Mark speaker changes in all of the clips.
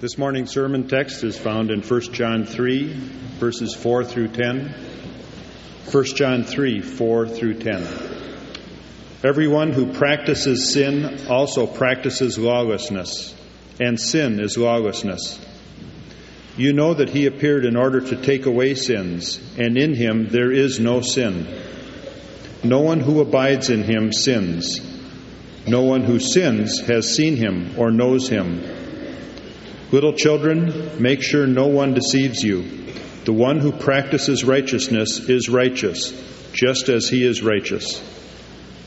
Speaker 1: This morning's sermon text is found in 1 John 3, verses 4 through 10. 1 John 3, 4 through 10. Everyone who practices sin also practices lawlessness, and sin is lawlessness. You know that he appeared in order to take away sins, and in him there is no sin. No one who abides in him sins. No one who sins has seen him or knows him. Little children, make sure no one deceives you. The one who practices righteousness is righteous, just as he is righteous.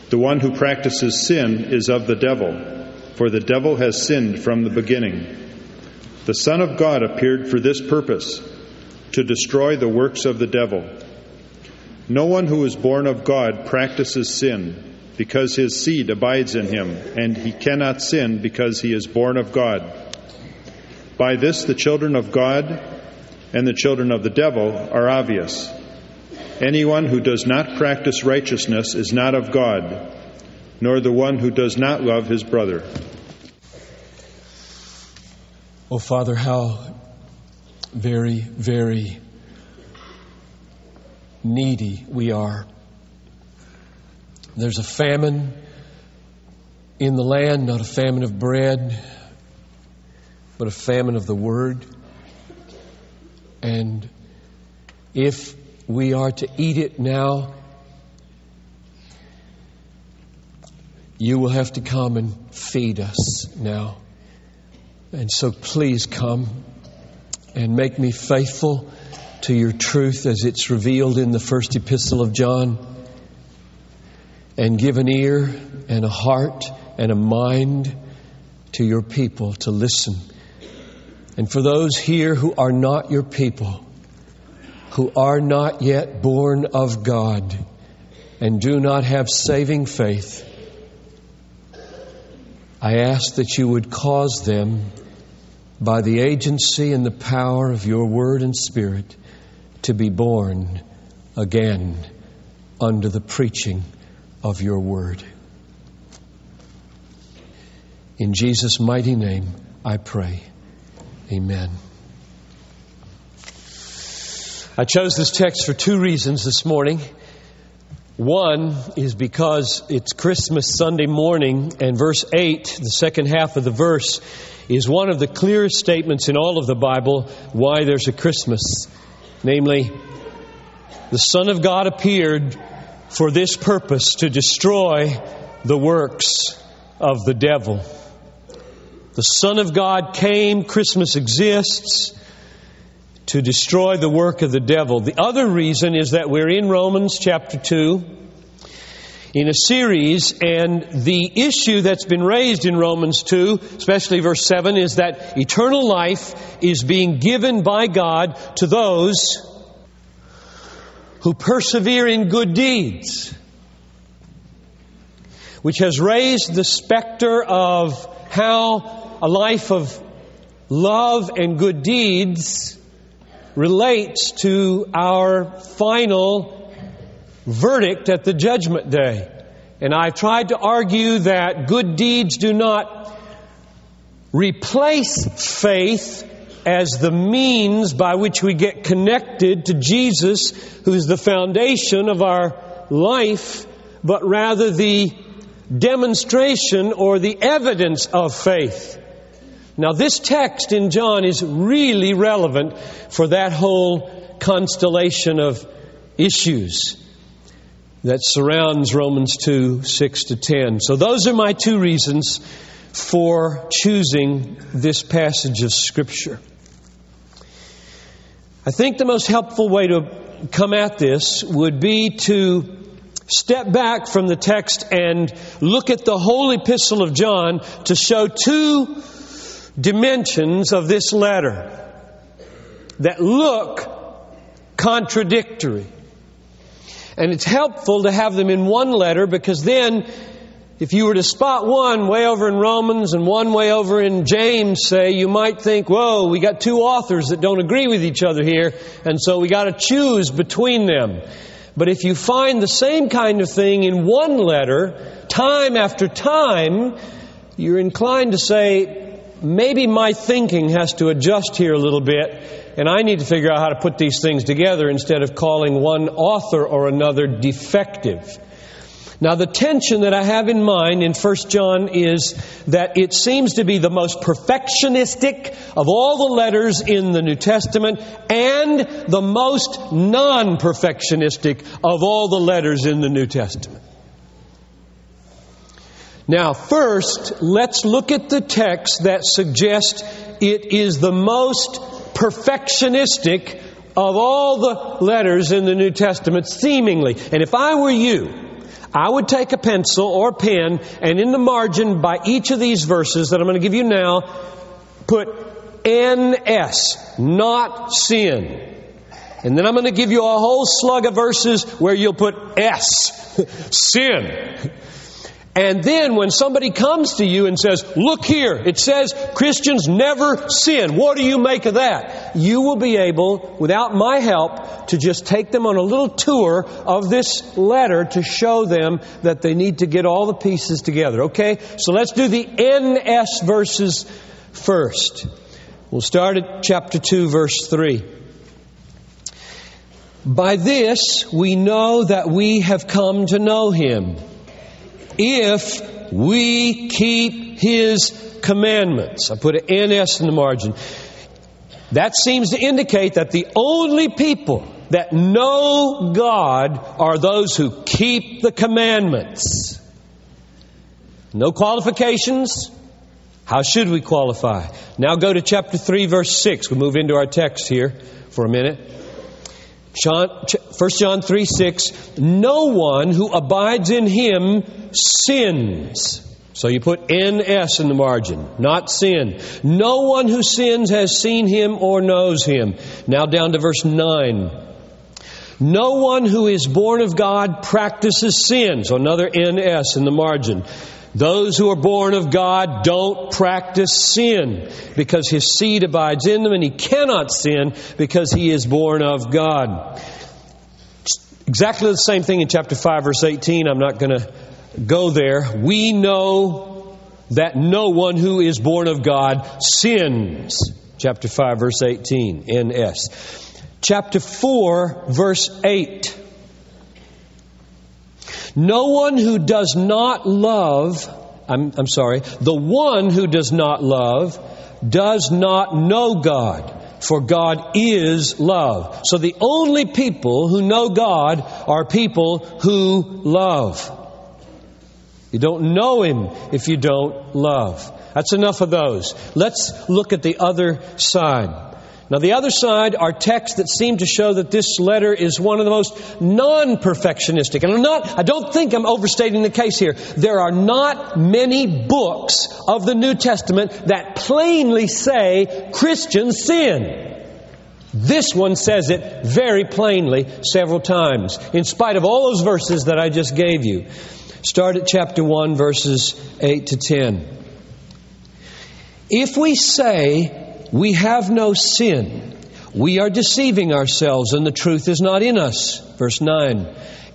Speaker 1: The one who practices sin is of the devil, for the devil has sinned from the beginning. The Son of God appeared for this purpose to destroy the works of the devil. No one who is born of God practices sin, because his seed abides in him, and he cannot sin because he is born of God. By this, the children of God and the children of the devil are obvious. Anyone who does not practice righteousness is not of God, nor the one who does not love his brother.
Speaker 2: Oh, Father, how very, very needy we are. There's a famine in the land, not a famine of bread, but a famine of the Word. And if we are to eat it now, you will have to come and feed us now. And so please come and make me faithful to your truth as it's revealed in the first epistle of John. And give an ear and a heart and a mind to your people to listen and for those here who are not your people, who are not yet born of God, and do not have saving faith, I ask that you would cause them, by the agency and the power of your Word and Spirit, to be born again under the preaching of your Word. In Jesus' mighty name, I pray. Amen. I chose this text for two reasons this morning. One is because it's Christmas Sunday morning, and verse 8, the second half of the verse, is one of the clearest statements in all of the Bible why there's a Christmas. Namely, the Son of God appeared for this purpose to destroy the works of the devil. The Son of God came, Christmas exists to destroy the work of the devil. The other reason is that we're in Romans chapter 2 in a series, and the issue that's been raised in Romans 2, especially verse 7, is that eternal life is being given by God to those who persevere in good deeds, which has raised the specter of how a life of love and good deeds relates to our final verdict at the judgment day. And I've tried to argue that good deeds do not replace faith as the means by which we get connected to Jesus, who's the foundation of our life, but rather the demonstration or the evidence of faith. Now, this text in John is really relevant for that whole constellation of issues that surrounds Romans 2 6 to 10. So, those are my two reasons for choosing this passage of Scripture. I think the most helpful way to come at this would be to step back from the text and look at the whole epistle of John to show two dimensions of this letter that look contradictory. And it's helpful to have them in one letter because then, if you were to spot one way over in Romans and one way over in James, say, you might think, whoa, we got two authors that don't agree with each other here, and so we got to choose between them. But if you find the same kind of thing in one letter, time after time, you're inclined to say, maybe my thinking has to adjust here a little bit, and I need to figure out how to put these things together instead of calling one author or another defective. Now, the tension that I have in mind in 1 John is that it seems to be the most perfectionistic of all the letters in the New Testament and the most non perfectionistic of all the letters in the New Testament. Now, first, let's look at the text that suggests it is the most perfectionistic of all the letters in the New Testament, seemingly. And if I were you, I would take a pencil or pen and in the margin by each of these verses that I'm going to give you now, put NS, not sin. And then I'm going to give you a whole slug of verses where you'll put S, sin. And then when somebody comes to you and says, look here, it says Christians never sin. What do you make of that? You will be able, without my help, to just take them on a little tour of this letter to show them that they need to get all the pieces together. Okay? So let's do the NS verses first. We'll start at chapter 2, verse 3. By this we know that we have come to know him if we keep His commandments. I put an NS in the margin. That seems to indicate that the only people that know God are those who keep the commandments. No qualifications. How should we qualify? Now go to chapter 3, verse 6. We move into our text here for a minute. John, 1 John 3 6, no one who abides in him sins. So you put NS in the margin, not sin. No one who sins has seen him or knows him. Now down to verse 9. No one who is born of God practices sin. So another NS in the margin. Those who are born of God don't practice sin because his seed abides in them and he cannot sin because he is born of God. Exactly the same thing in chapter 5 verse 18. I'm not going to go there. We know that no one who is born of God sins. Chapter 5 verse 18. NS. Chapter 4 verse 8. No one who does not love, I'm, I'm sorry, the one who does not love does not know God, for God is love. So the only people who know God are people who love. You don't know Him if you don't love. That's enough of those. Let's look at the other side. Now, the other side are texts that seem to show that this letter is one of the most non-perfectionistic. And I'm not, I don't think I'm overstating the case here. There are not many books of the New Testament that plainly say Christians sin. This one says it very plainly several times, in spite of all those verses that I just gave you. Start at chapter 1, verses 8 to 10. If we say we have no sin. We are deceiving ourselves and the truth is not in us. Verse 9.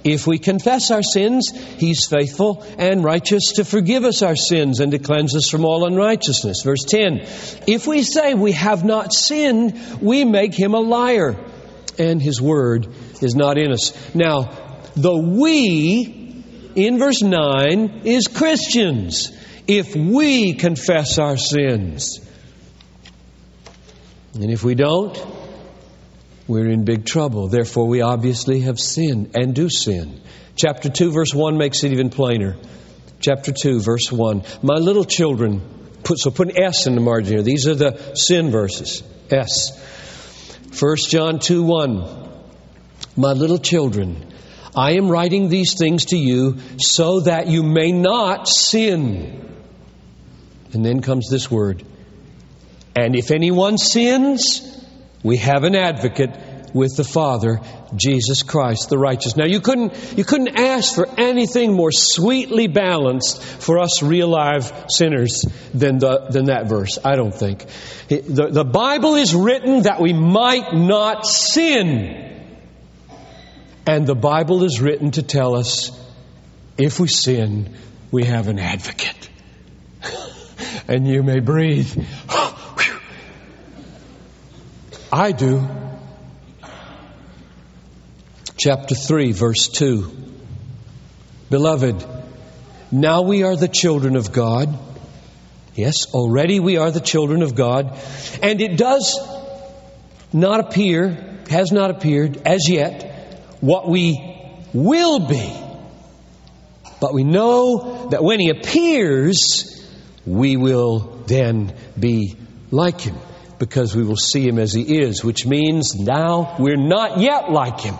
Speaker 2: If we confess our sins, He's faithful and righteous to forgive us our sins and to cleanse us from all unrighteousness. Verse 10. If we say we have not sinned, we make Him a liar and His word is not in us. Now, the we in verse 9 is Christians. If we confess our sins, and if we don't, we're in big trouble. Therefore, we obviously have sinned and do sin. Chapter 2, verse 1 makes it even plainer. Chapter 2, verse 1. My little children, put, so put an S in the margin here. These are the sin verses. S. 1 John 2, 1. My little children, I am writing these things to you so that you may not sin. And then comes this word and if anyone sins, we have an advocate with the Father, Jesus Christ, the righteous. Now you couldn't, you couldn't ask for anything more sweetly balanced for us real live sinners than, the, than that verse, I don't think. The, the Bible is written that we might not sin. And the Bible is written to tell us if we sin, we have an advocate. and you may breathe. I do. Chapter 3, verse 2. Beloved, now we are the children of God. Yes, already we are the children of God. And it does not appear, has not appeared as yet, what we will be. But we know that when He appears, we will then be like Him because we will see Him as He is, which means now we're not yet like Him.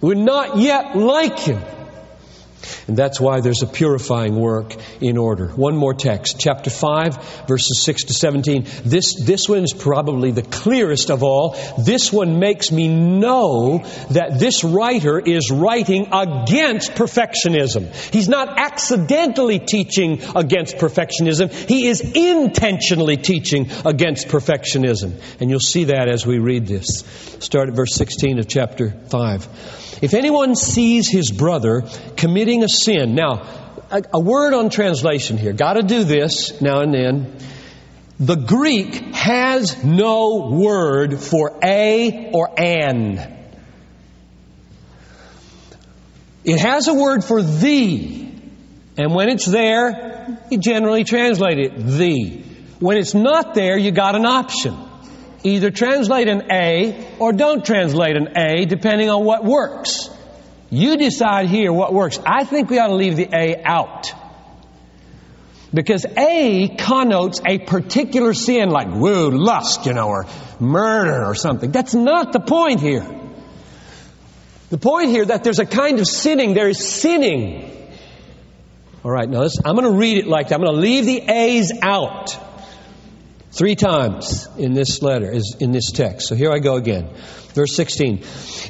Speaker 2: We're not yet like Him. And that's why there's a purifying work in order. One more text, chapter 5, verses 6 to 17. This, this one is probably the clearest of all. This one makes me know that this writer is writing against perfectionism. He's not accidentally teaching against perfectionism. He is intentionally teaching against perfectionism. And you'll see that as we read this. Start at verse 16 of chapter 5. If anyone sees his brother committing a sin, now, a, a word on translation here, got to do this now and then. The Greek has no word for a or an. It has a word for the. And when it's there, you generally translate it the. When it's not there, you got an option. Either translate an A or don't translate an A, depending on what works. You decide here what works. I think we ought to leave the A out. Because A connotes a particular sin like woo, lust, you know, or murder or something. That's not the point here. The point here that there's a kind of sinning. There is sinning. All right, now I'm going to read it like that. I'm going to leave the A's out. Three times in this letter, is in this text. So here I go again. Verse 16.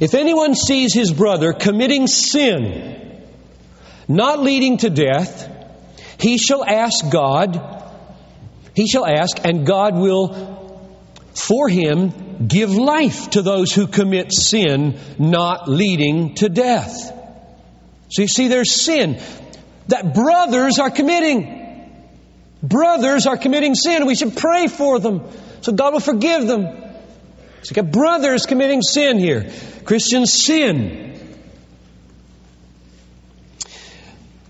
Speaker 2: If anyone sees his brother committing sin, not leading to death, he shall ask God, he shall ask, and God will, for him, give life to those who commit sin, not leading to death. So you see, there's sin that brothers are committing. Brothers are committing sin. We should pray for them so God will forgive them. So got brothers committing sin here. Christians sin.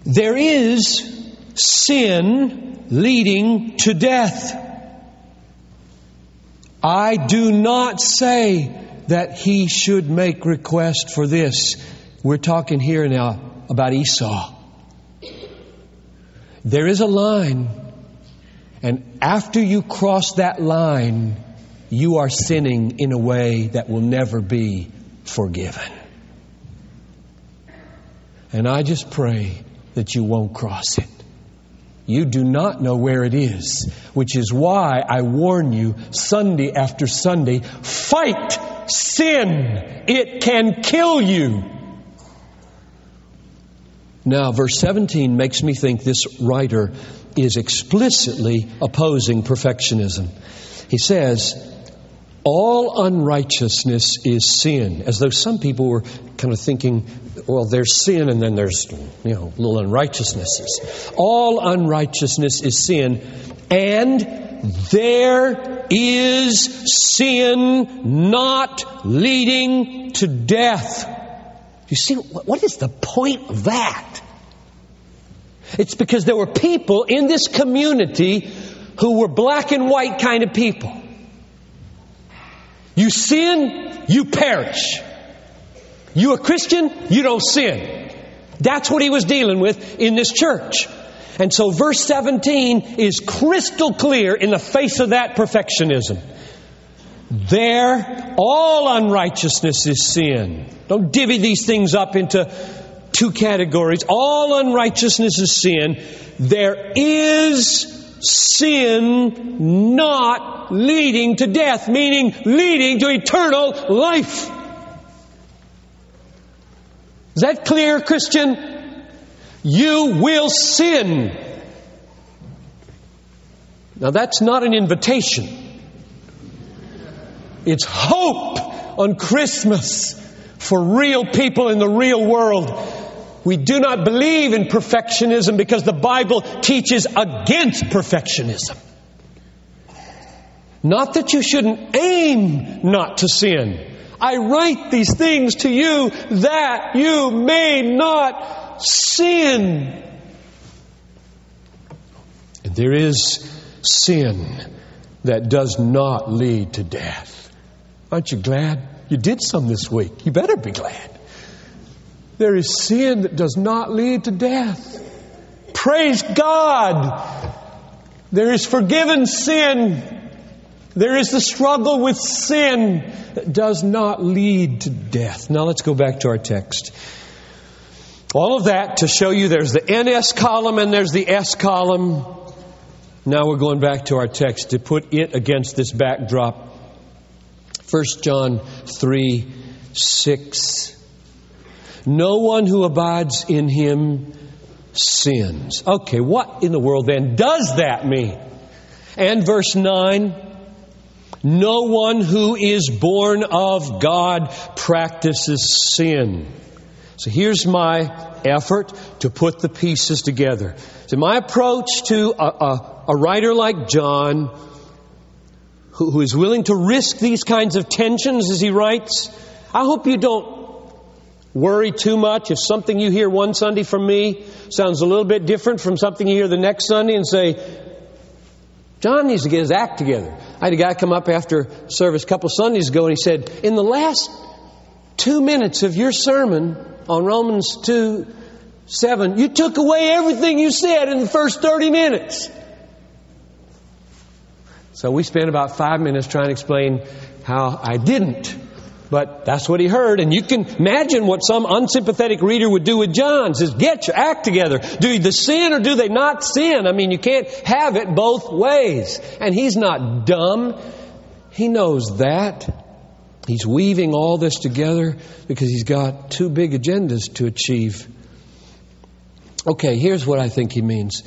Speaker 2: There is sin leading to death. I do not say that he should make request for this. We're talking here now about Esau. There is a line and after you cross that line, you are sinning in a way that will never be forgiven. And I just pray that you won't cross it. You do not know where it is, which is why I warn you Sunday after Sunday fight sin. It can kill you. Now, verse 17 makes me think this writer is explicitly opposing perfectionism. He says, all unrighteousness is sin, as though some people were kind of thinking, well, there's sin and then there's, you know, little unrighteousnesses. All unrighteousness is sin, and there is sin not leading to death. You see, what is the point of that? It's because there were people in this community who were black and white kind of people. You sin, you perish. You a Christian, you don't sin. That's what he was dealing with in this church. And so verse 17 is crystal clear in the face of that perfectionism. There, all unrighteousness is sin. Don't divvy these things up into two categories. All unrighteousness is sin. There is sin not leading to death, meaning leading to eternal life. Is that clear, Christian? You will sin. Now that's not an invitation. It's hope on Christmas for real people in the real world We do not believe in perfectionism because the Bible teaches against perfectionism. Not that you shouldn't aim not to sin. I write these things to you that you may not sin. And there is sin that does not lead to death. Aren't you glad you did some this week? You better be glad. There is sin that does not lead to death. Praise God. There is forgiven sin there is the struggle with sin that does not lead to death. Now let's go back to our text. All of that to show you there's the NS column and there's the S column. Now we're going back to our text to put it against this backdrop. 1 John 3 6. No one who abides in him sins. Okay, what in the world then does that mean? And verse 9. No one who is born of God practices sin. So here's my effort to put the pieces together. So my approach to a, a, a writer like John, who, who is willing to risk these kinds of tensions as he writes, I hope you don't worry too much if something you hear one Sunday from me sounds a little bit different from something you hear the next Sunday and say, John needs to get his act together. I had a guy come up after service a couple Sundays ago and he said, In the last two minutes of your sermon on Romans 2 7, you took away everything you said in the first 30 minutes. So we spent about five minutes trying to explain how I didn't. But that's what he heard, and you can imagine what some unsympathetic reader would do with John. Says, get your act together. Do they sin or do they not sin? I mean, you can't have it both ways. And he's not dumb. He knows that. He's weaving all this together because he's got two big agendas to achieve. Okay, here's what I think he means.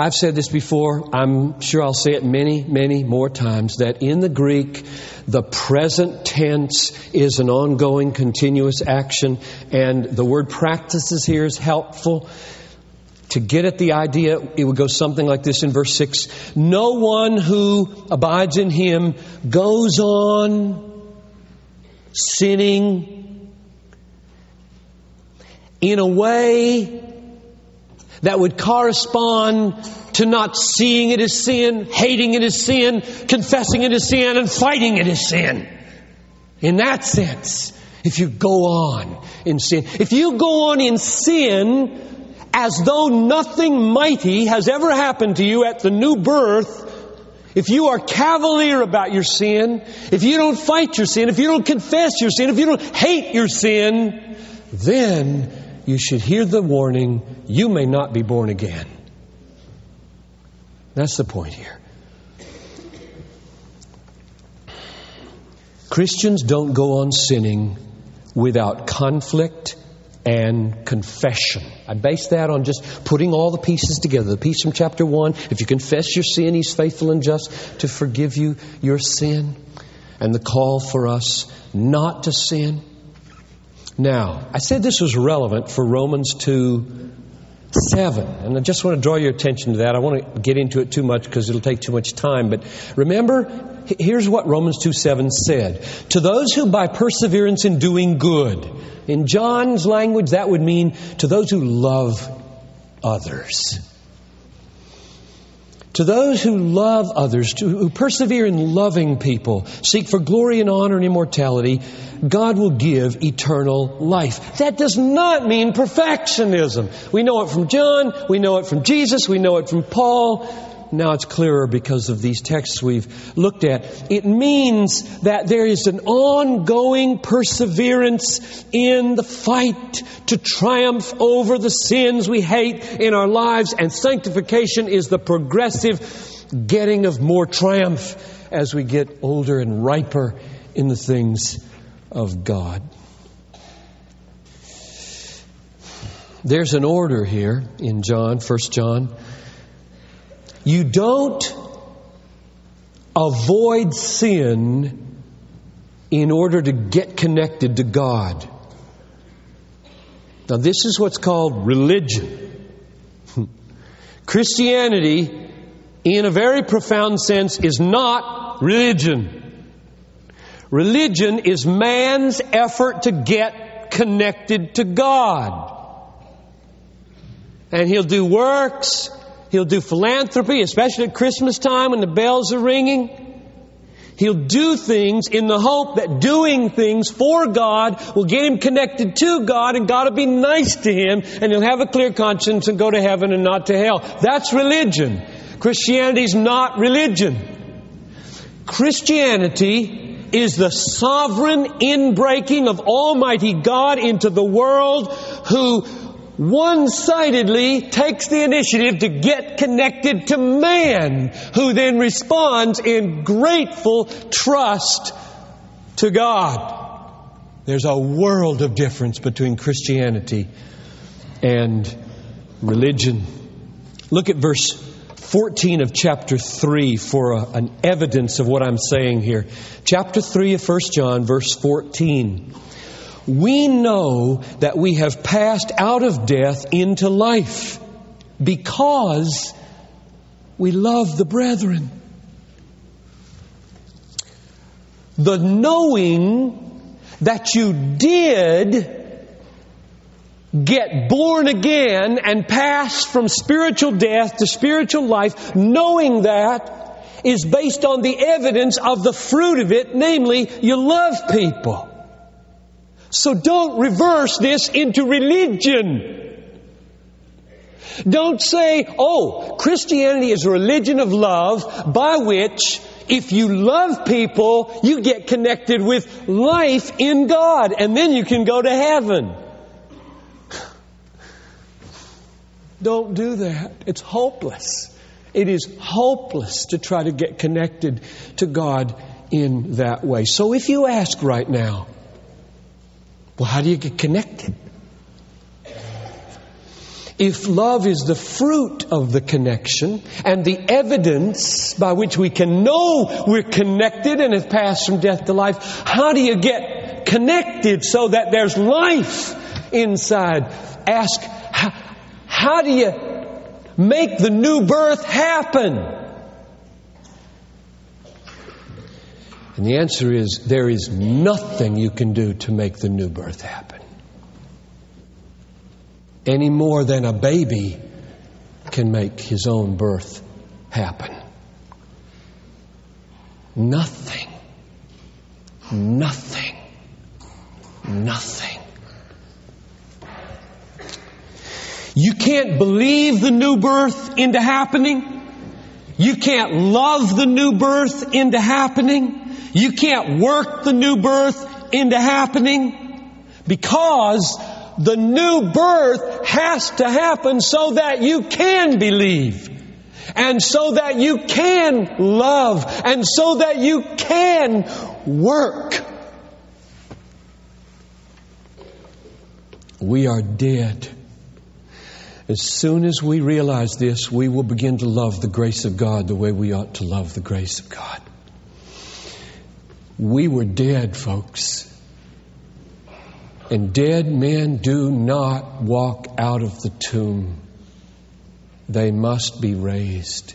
Speaker 2: I've said this before. I'm sure I'll say it many, many more times that in the Greek, the present tense is an ongoing, continuous action, and the word practices here is helpful. To get at the idea, it would go something like this in verse 6 No one who abides in him goes on sinning in a way that would correspond to not seeing it as sin, hating it as sin, confessing it as sin, and fighting it as sin. In that sense, if you go on in sin, if you go on in sin as though nothing mighty has ever happened to you at the new birth, if you are cavalier about your sin, if you don't fight your sin, if you don't confess your sin, if you don't hate your sin, then you should hear the warning you may not be born again. That's the point here. Christians don't go on sinning without conflict and confession. I base that on just putting all the pieces together. The piece from chapter 1 if you confess your sin, He's faithful and just to forgive you your sin. And the call for us not to sin. Now, I said this was relevant for Romans 2 7. And I just want to draw your attention to that. I want to get into it too much because it'll take too much time. But remember, here's what Romans 2 7 said. To those who by perseverance in doing good, in John's language, that would mean to those who love others. To those who love others, to, who persevere in loving people, seek for glory and honor and immortality, God will give eternal life. That does not mean perfectionism. We know it from John, we know it from Jesus, we know it from Paul. Now it's clearer because of these texts we've looked at. It means that there is an ongoing perseverance in the fight to triumph over the sins we hate in our lives, and sanctification is the progressive getting of more triumph as we get older and riper in the things of God. There's an order here in John, 1 John. You don't avoid sin in order to get connected to God. Now, this is what's called religion. Christianity, in a very profound sense, is not religion. Religion is man's effort to get connected to God. And he'll do works, he'll do philanthropy, especially at Christmas time when the bells are ringing. He'll do things in the hope that doing things for God will get him connected to God and God will be nice to him and he'll have a clear conscience and go to heaven and not to hell. That's religion. Christianity is not religion. Christianity is the sovereign inbreaking of Almighty God into the world who one-sidedly takes the initiative to get connected to man, who then responds in grateful trust to God. There's a world of difference between Christianity and religion. Look at verse 14 of chapter 3 for a, an evidence of what I'm saying here. Chapter 3 of 1 John, verse 14 we know that we have passed out of death into life because we love the brethren. The knowing that you did get born again and pass from spiritual death to spiritual life, knowing that is based on the evidence of the fruit of it, namely, you love people. So don't reverse this into religion. Don't say, oh, Christianity is a religion of love by which if you love people, you get connected with life in God and then you can go to heaven. Don't do that. It's hopeless. It is hopeless to try to get connected to God in that way. So if you ask right now, well, how do you get connected? If love is the fruit of the connection and the evidence by which we can know we're connected and have passed from death to life, how do you get connected so that there's life inside? Ask, how, how do you make the new birth happen? And the answer is there is nothing you can do to make the new birth happen. Any more than a baby can make his own birth happen. Nothing. Nothing. Nothing. You can't believe the new birth into happening. You can't love the new birth into happening. You can't work the new birth into happening because the new birth has to happen so that you can believe and so that you can love and so that you can work. We are dead. As soon as we realize this, we will begin to love the grace of God the way we ought to love the grace of God. We were dead, folks. And dead men do not walk out of the tomb. They must be raised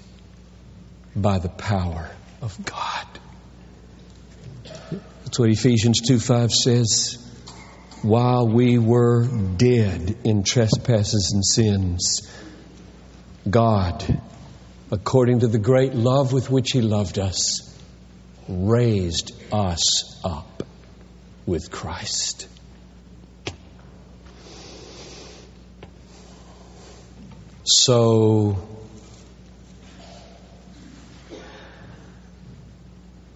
Speaker 2: by the power of God. That's what Ephesians 2 5 says. While we were dead in trespasses and sins, God, according to the great love with which He loved us, raised us up with Christ. So,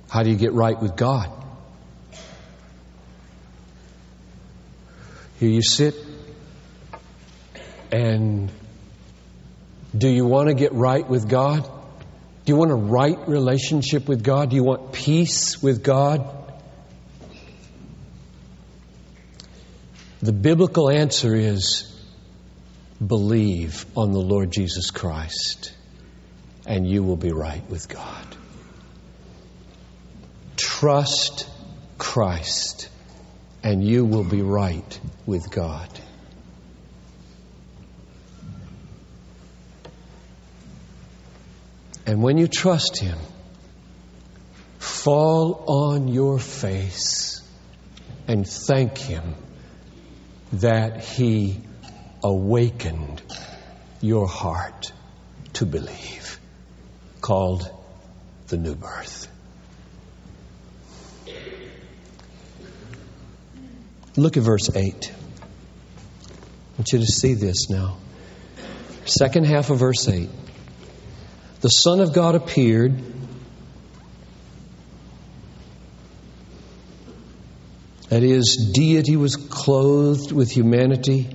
Speaker 2: how do you get right with God? Here you sit, and do you want to get right with God? Do you want a right relationship with God? Do you want peace with God? The biblical answer is believe on the Lord Jesus Christ and you will be right with God. Trust Christ and you will be right with God. And when you trust Him, fall on your face and thank Him that He awakened your heart to believe, called the new birth. Look at verse 8. I want you to see this now. Second half of verse 8. The Son of God appeared. That is, deity was clothed with humanity,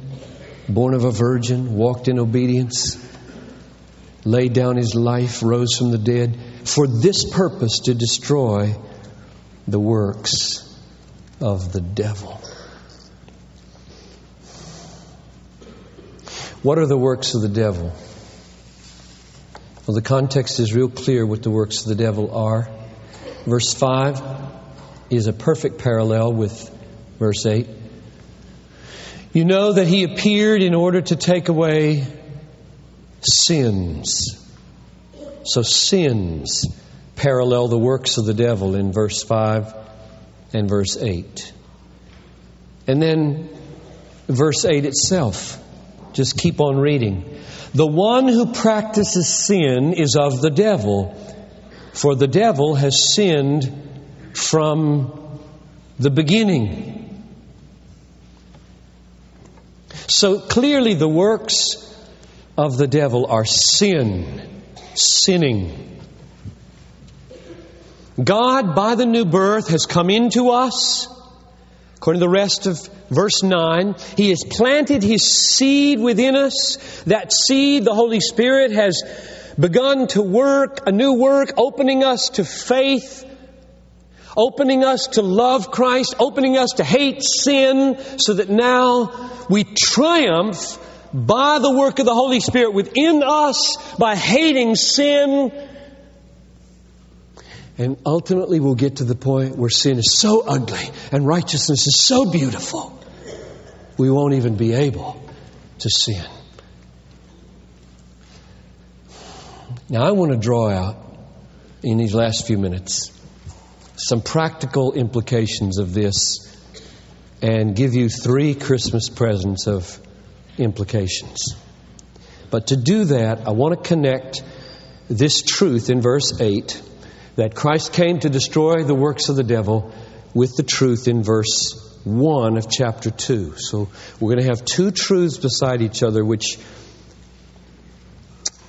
Speaker 2: born of a virgin, walked in obedience, laid down his life, rose from the dead, for this purpose to destroy the works of the devil. What are the works of the devil? Well, the context is real clear what the works of the devil are. Verse 5 is a perfect parallel with verse 8. You know that he appeared in order to take away sins. So, sins parallel the works of the devil in verse 5 and verse 8. And then verse 8 itself just keep on reading. The one who practices sin is of the devil, for the devil has sinned from the beginning. So clearly, the works of the devil are sin, sinning. God, by the new birth, has come into us According to the rest of verse 9, He has planted His seed within us. That seed, the Holy Spirit, has begun to work, a new work, opening us to faith, opening us to love Christ, opening us to hate sin, so that now we triumph by the work of the Holy Spirit within us by hating sin and ultimately, we'll get to the point where sin is so ugly and righteousness is so beautiful, we won't even be able to sin. Now, I want to draw out in these last few minutes some practical implications of this and give you three Christmas presents of implications. But to do that, I want to connect this truth in verse 8 that Christ came to destroy the works of the devil with the truth in verse 1 of chapter 2. So we're going to have two truths beside each other which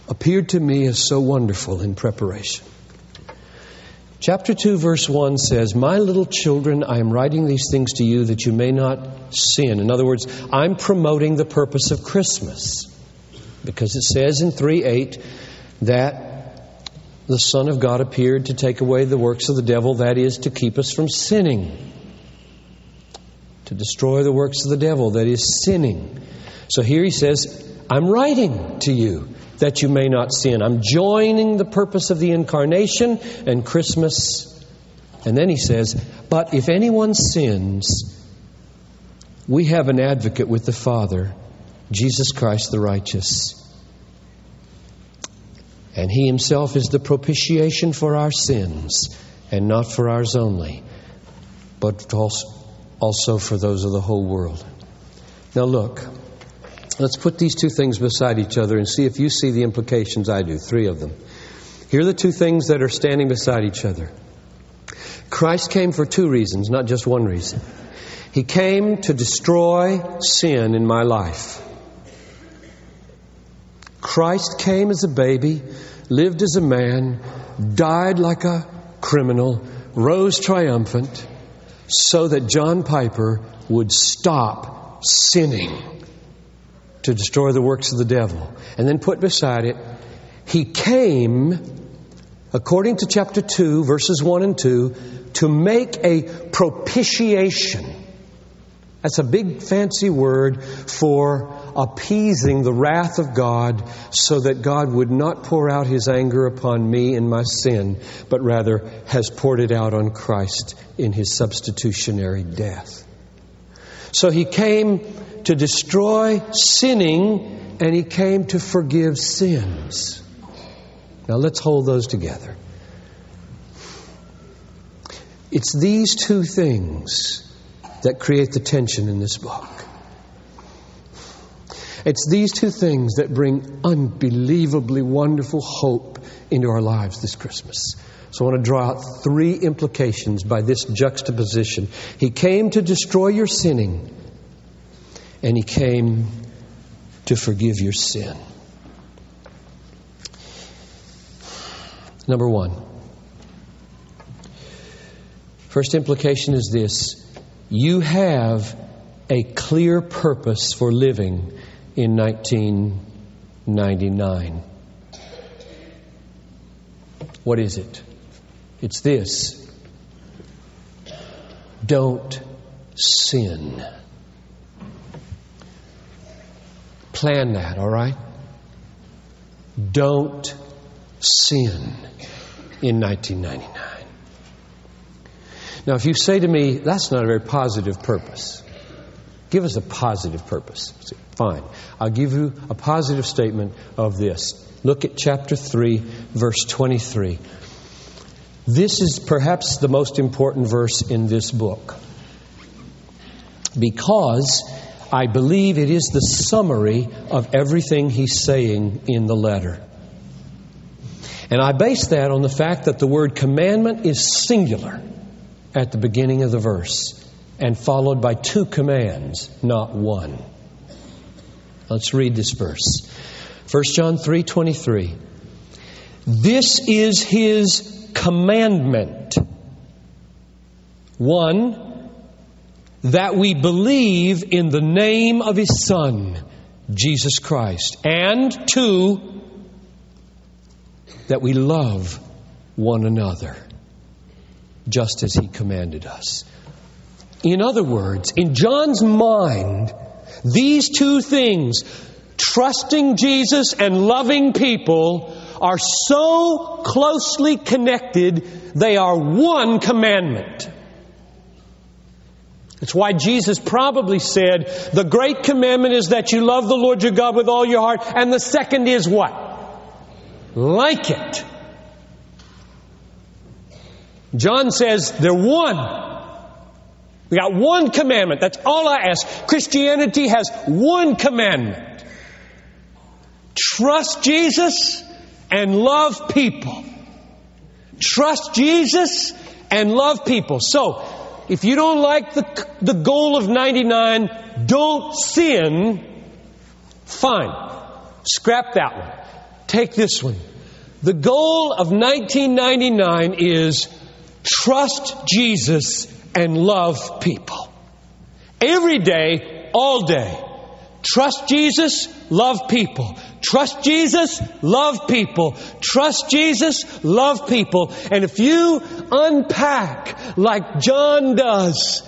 Speaker 2: appeared to me as so wonderful in preparation. Chapter 2, verse 1 says, My little children, I am writing these things to you that you may not sin. In other words, I'm promoting the purpose of Christmas. Because it says in 3 8 that the Son of God appeared to take away the works of the devil, that is, to keep us from sinning, to destroy the works of the devil, that is, sinning. So here he says, I'm writing to you that you may not sin. I'm joining the purpose of the incarnation and Christmas. And then he says, But if anyone sins, we have an advocate with the Father, Jesus Christ the righteous. And He Himself is the propitiation for our sins, and not for ours only, but also for those of the whole world. Now, look, let's put these two things beside each other and see if you see the implications I do. Three of them. Here are the two things that are standing beside each other. Christ came for two reasons, not just one reason. He came to destroy sin in my life. Christ came as a baby, lived as a man, died like a criminal, rose triumphant, so that John Piper would stop sinning to destroy the works of the devil. And then put beside it, He came, according to chapter 2, verses 1 and 2, to make a propitiation that's a big fancy word for appeasing the wrath of God so that God would not pour out his anger upon me in my sin, but rather has poured it out on Christ in his substitutionary death. So he came to destroy sinning and he came to forgive sins. Now let's hold those together. It's these two things that create the tension in this book. It's these two things that bring unbelievably wonderful hope into our lives this Christmas. So I want to draw out three implications by this juxtaposition. He came to destroy your sinning, and He came to forgive your sin. Number one. First implication is this you have a clear purpose for living in 1999. What is it? It's this don't sin. Plan that, all right? Don't sin in 1999. Now, if you say to me, that's not a very positive purpose, give us a positive purpose. Fine. I'll give you a positive statement of this. Look at chapter 3, verse 23. This is perhaps the most important verse in this book because I believe it is the summary of everything he's saying in the letter. And I base that on the fact that the word commandment is singular at the beginning of the verse and followed by two commands, not one. Let's read this verse. 1 John 3:23. This is his commandment. One, that we believe in the name of his son, Jesus Christ. And two, that we love one another just as he commanded us. In other words, in John's mind, these two things, trusting Jesus and loving people, are so closely connected, they are one commandment. That's why Jesus probably said, the great commandment is that you love the Lord your God with all your heart, and the second is what? like it. John says they're one. We got one commandment. That's all I ask. Christianity has one commandment. Trust Jesus and love people. Trust Jesus and love people. So, if you don't like the, the goal of 99, don't sin, fine. Scrap that one. Take this one. The goal of 1999 is trust Jesus and love people. Every day, all day. Trust Jesus, love people. Trust Jesus, love people. Trust Jesus, love people. And if you unpack, like John does,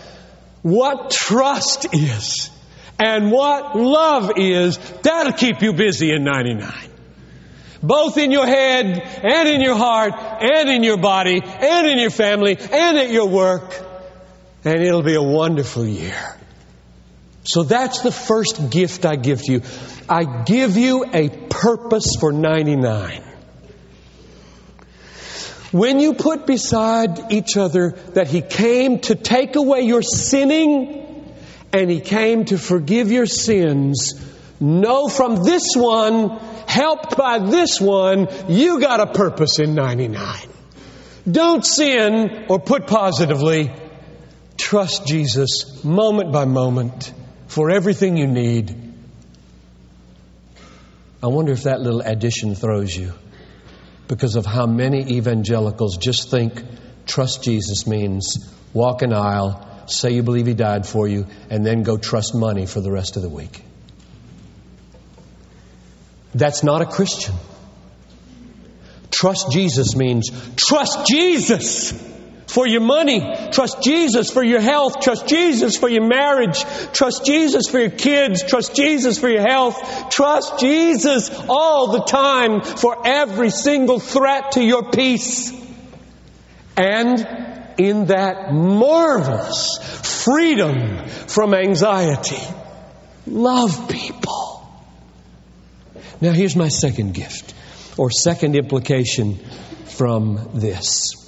Speaker 2: what trust is and what love is, that'll keep you busy in 99 both in your head and in your heart and in your body and in your family and at your work. And it'll be a wonderful year. So that's the first gift I give to you. I give you a purpose for 99. When you put beside each other that He came to take away your sinning and He came to forgive your sins, know from this one helped by this one, you got a purpose in 99. Don't sin, or put positively, trust Jesus moment by moment for everything you need. I wonder if that little addition throws you because of how many evangelicals just think trust Jesus means walk an aisle, say you believe He died for you, and then go trust money for the rest of the week. That's not a Christian. Trust Jesus means trust Jesus for your money. Trust Jesus for your health. Trust Jesus for your marriage. Trust Jesus for your kids. Trust Jesus for your health. Trust Jesus all the time for every single threat to your peace. And in that marvelous freedom from anxiety, love people. Now, here's my second gift. or second implication from this.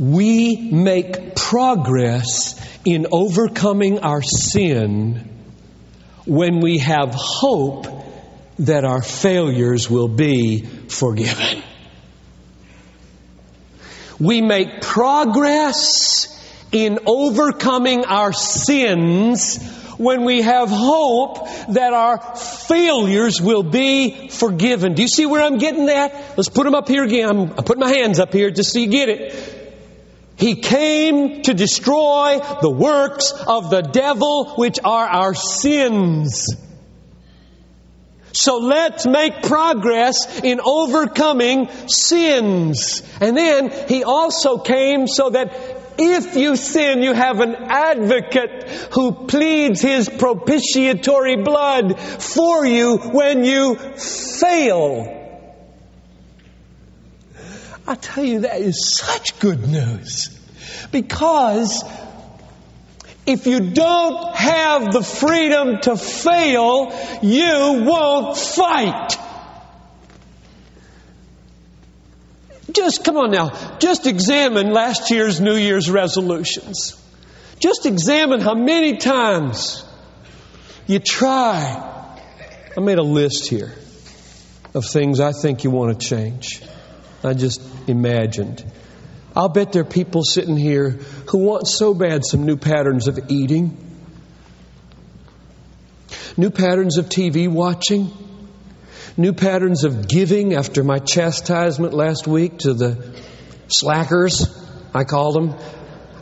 Speaker 2: We make progress in overcoming our sin when we have hope that our failures will be forgiven. We make progress in overcoming our sins when we have hope that our failures will be forgiven. Do you see where I'm getting that? Let's put them up here again. I'm, I put my hands up here just so you get it. He came to destroy the works of the devil, which are our sins. So let's make progress in overcoming sins. And then he also came so that if you sin, you have an advocate who pleads his propitiatory blood for you when you fail. I tell you, that is such good news. Because if you don't have the freedom to fail, you won't fight. Just come on now, just examine last year's New Year's resolutions. Just examine how many times you try. I made a list here of things I think you want to change. I just imagined. I'll bet there are people sitting here who want so bad some new patterns of eating, new patterns of TV watching, new patterns of giving after my chastisement last week to the slackers, I called them.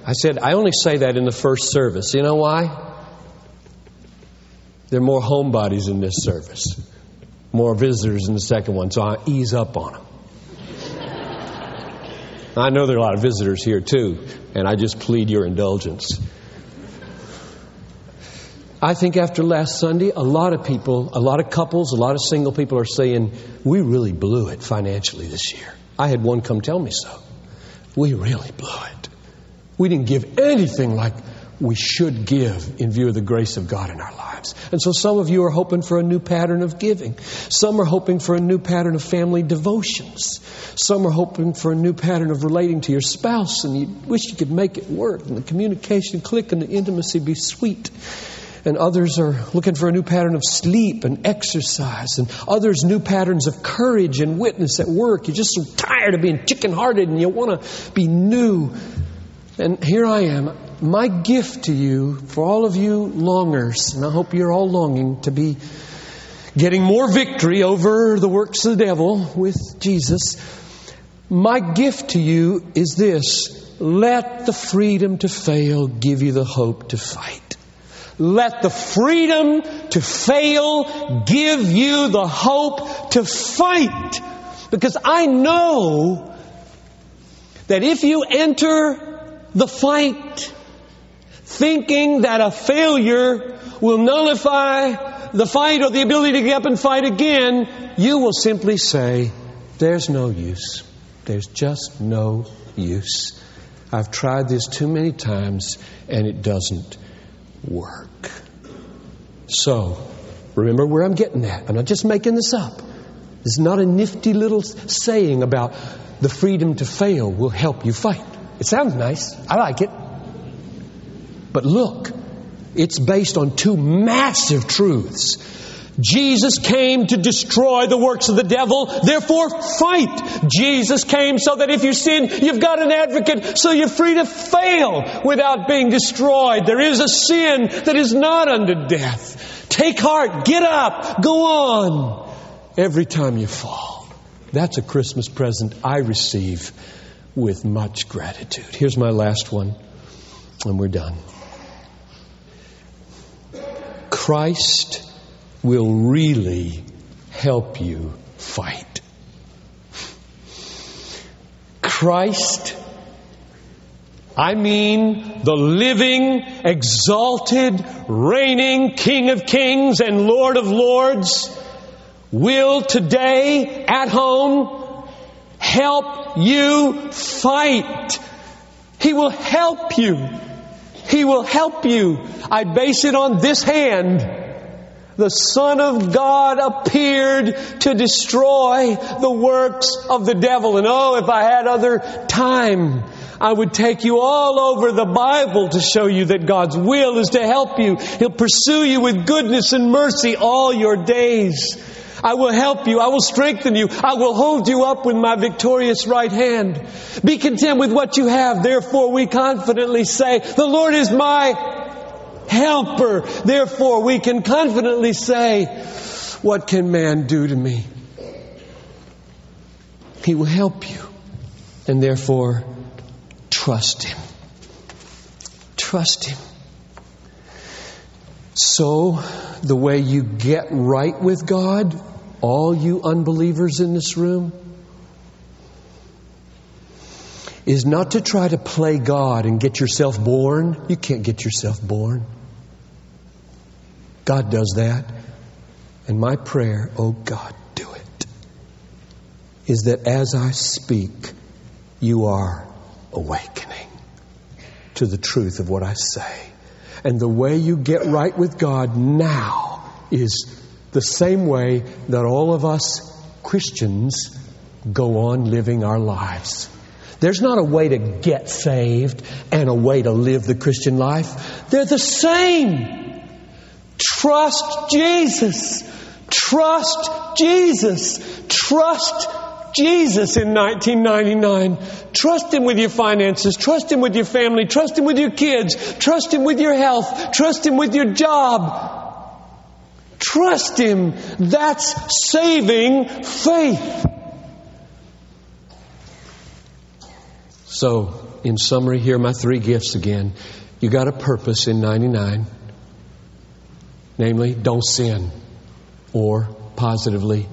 Speaker 2: I said, I only say that in the first service. You know why? There are more homebodies in this service, more visitors in the second one, so I ease up on them. I know there are a lot of visitors here too, and I just plead your indulgence. I think after last Sunday, a lot of people, a lot of couples, a lot of single people are saying, We really blew it financially this year. I had one come tell me so. We really blew it. We didn't give anything like we should give in view of the grace of God in our lives. And so some of you are hoping for a new pattern of giving. Some are hoping for a new pattern of family devotions. Some are hoping for a new pattern of relating to your spouse and you wish you could make it work and the communication click and the intimacy be sweet. And others are looking for a new pattern of sleep and exercise. And others, new patterns of courage and witness at work. You're just so tired of being chicken hearted and you want to be new. And here I am my gift to you, for all of you longers, and I hope you're all longing to be getting more victory over the works of the devil with Jesus, my gift to you is this let the freedom to fail give you the hope to fight. Let the freedom to fail give you the hope to fight. Because I know that if you enter the fight thinking that a failure will nullify the fight or the ability to get up and fight again, you will simply say, There's no use. There's just no use. I've tried this too many times and it doesn't work. So, remember where I'm getting at. I'm not just making this up. This is not a nifty little saying about the freedom to fail will help you fight. It sounds nice. I like it. But look, it's based on two massive truths. Jesus came to destroy the works of the devil, therefore fight. Jesus came so that if you sin, you've got an advocate, so you're free to fail without being destroyed. There is a sin that is not unto death. Take heart, get up, go on every time you fall. That's a Christmas present I receive with much gratitude. Here's my last one, and we're done. Christ will really help you fight. Christ, I mean the living, exalted, reigning King of kings and Lord of lords, will today at home help you fight. He will help you. He will help you. I base it on this hand. the Son of God appeared to destroy the works of the devil. And oh, if I had other time, I would take you all over the Bible to show you that God's will is to help you. He'll pursue you with goodness and mercy all your days. I will help you. I will strengthen you. I will hold you up with my victorious right hand. Be content with what you have. Therefore, we confidently say, the Lord is my helper. Therefore, we can confidently say, What can man do to me? He will help you. And therefore, trust Him. Trust Him. So, the way you get right with God, all you unbelievers in this room, is not to try to play God and get yourself born. You can't get yourself born. God does that. And my prayer, oh God, do it, is that as I speak, you are awakening to the truth of what I say. And the way you get right with God now is the same way that all of us Christians go on living our lives. There's not a way to get saved and a way to live the Christian life. They're the same. Trust Jesus. Trust Jesus. Trust Jesus in 1999. Trust Him with your finances. Trust Him with your family. Trust Him with your kids. Trust Him with your health. Trust Him with your job. Trust Him. That's saving faith. So, in summary, here are my three gifts again. You got a purpose in 99. Namely, don't sin. Or, positively,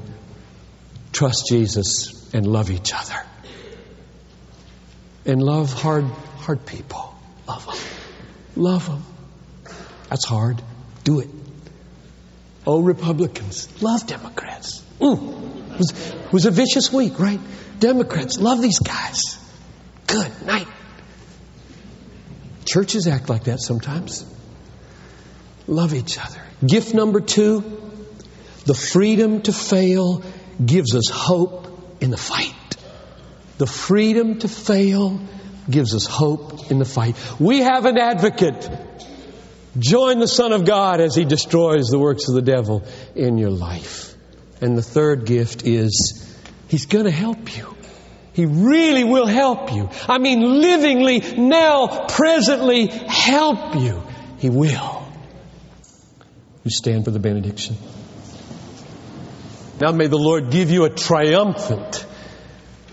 Speaker 2: trust Jesus and love each other. And love hard, hard people. Love them. Love them. That's hard. Do it. Oh, Republicans, love Democrats. Mm. It, was, it was a vicious week, right? Democrats, love these guys. Good night. Churches act like that sometimes. Love each other. Gift number two the freedom to fail gives us hope in the fight. The freedom to fail gives us hope in the fight. We have an advocate. Join the Son of God as he destroys the works of the devil in your life. And the third gift is He's going to help you. He really will help you. I mean, livingly, now, presently, help you. He will. You stand for the benediction. Now may the Lord give you a triumphant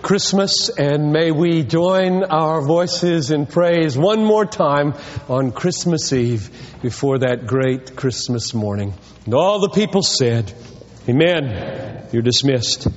Speaker 2: Christmas and may we join our voices in praise one more time on Christmas Eve before that great Christmas morning. And all the people said, Amen. You're dismissed.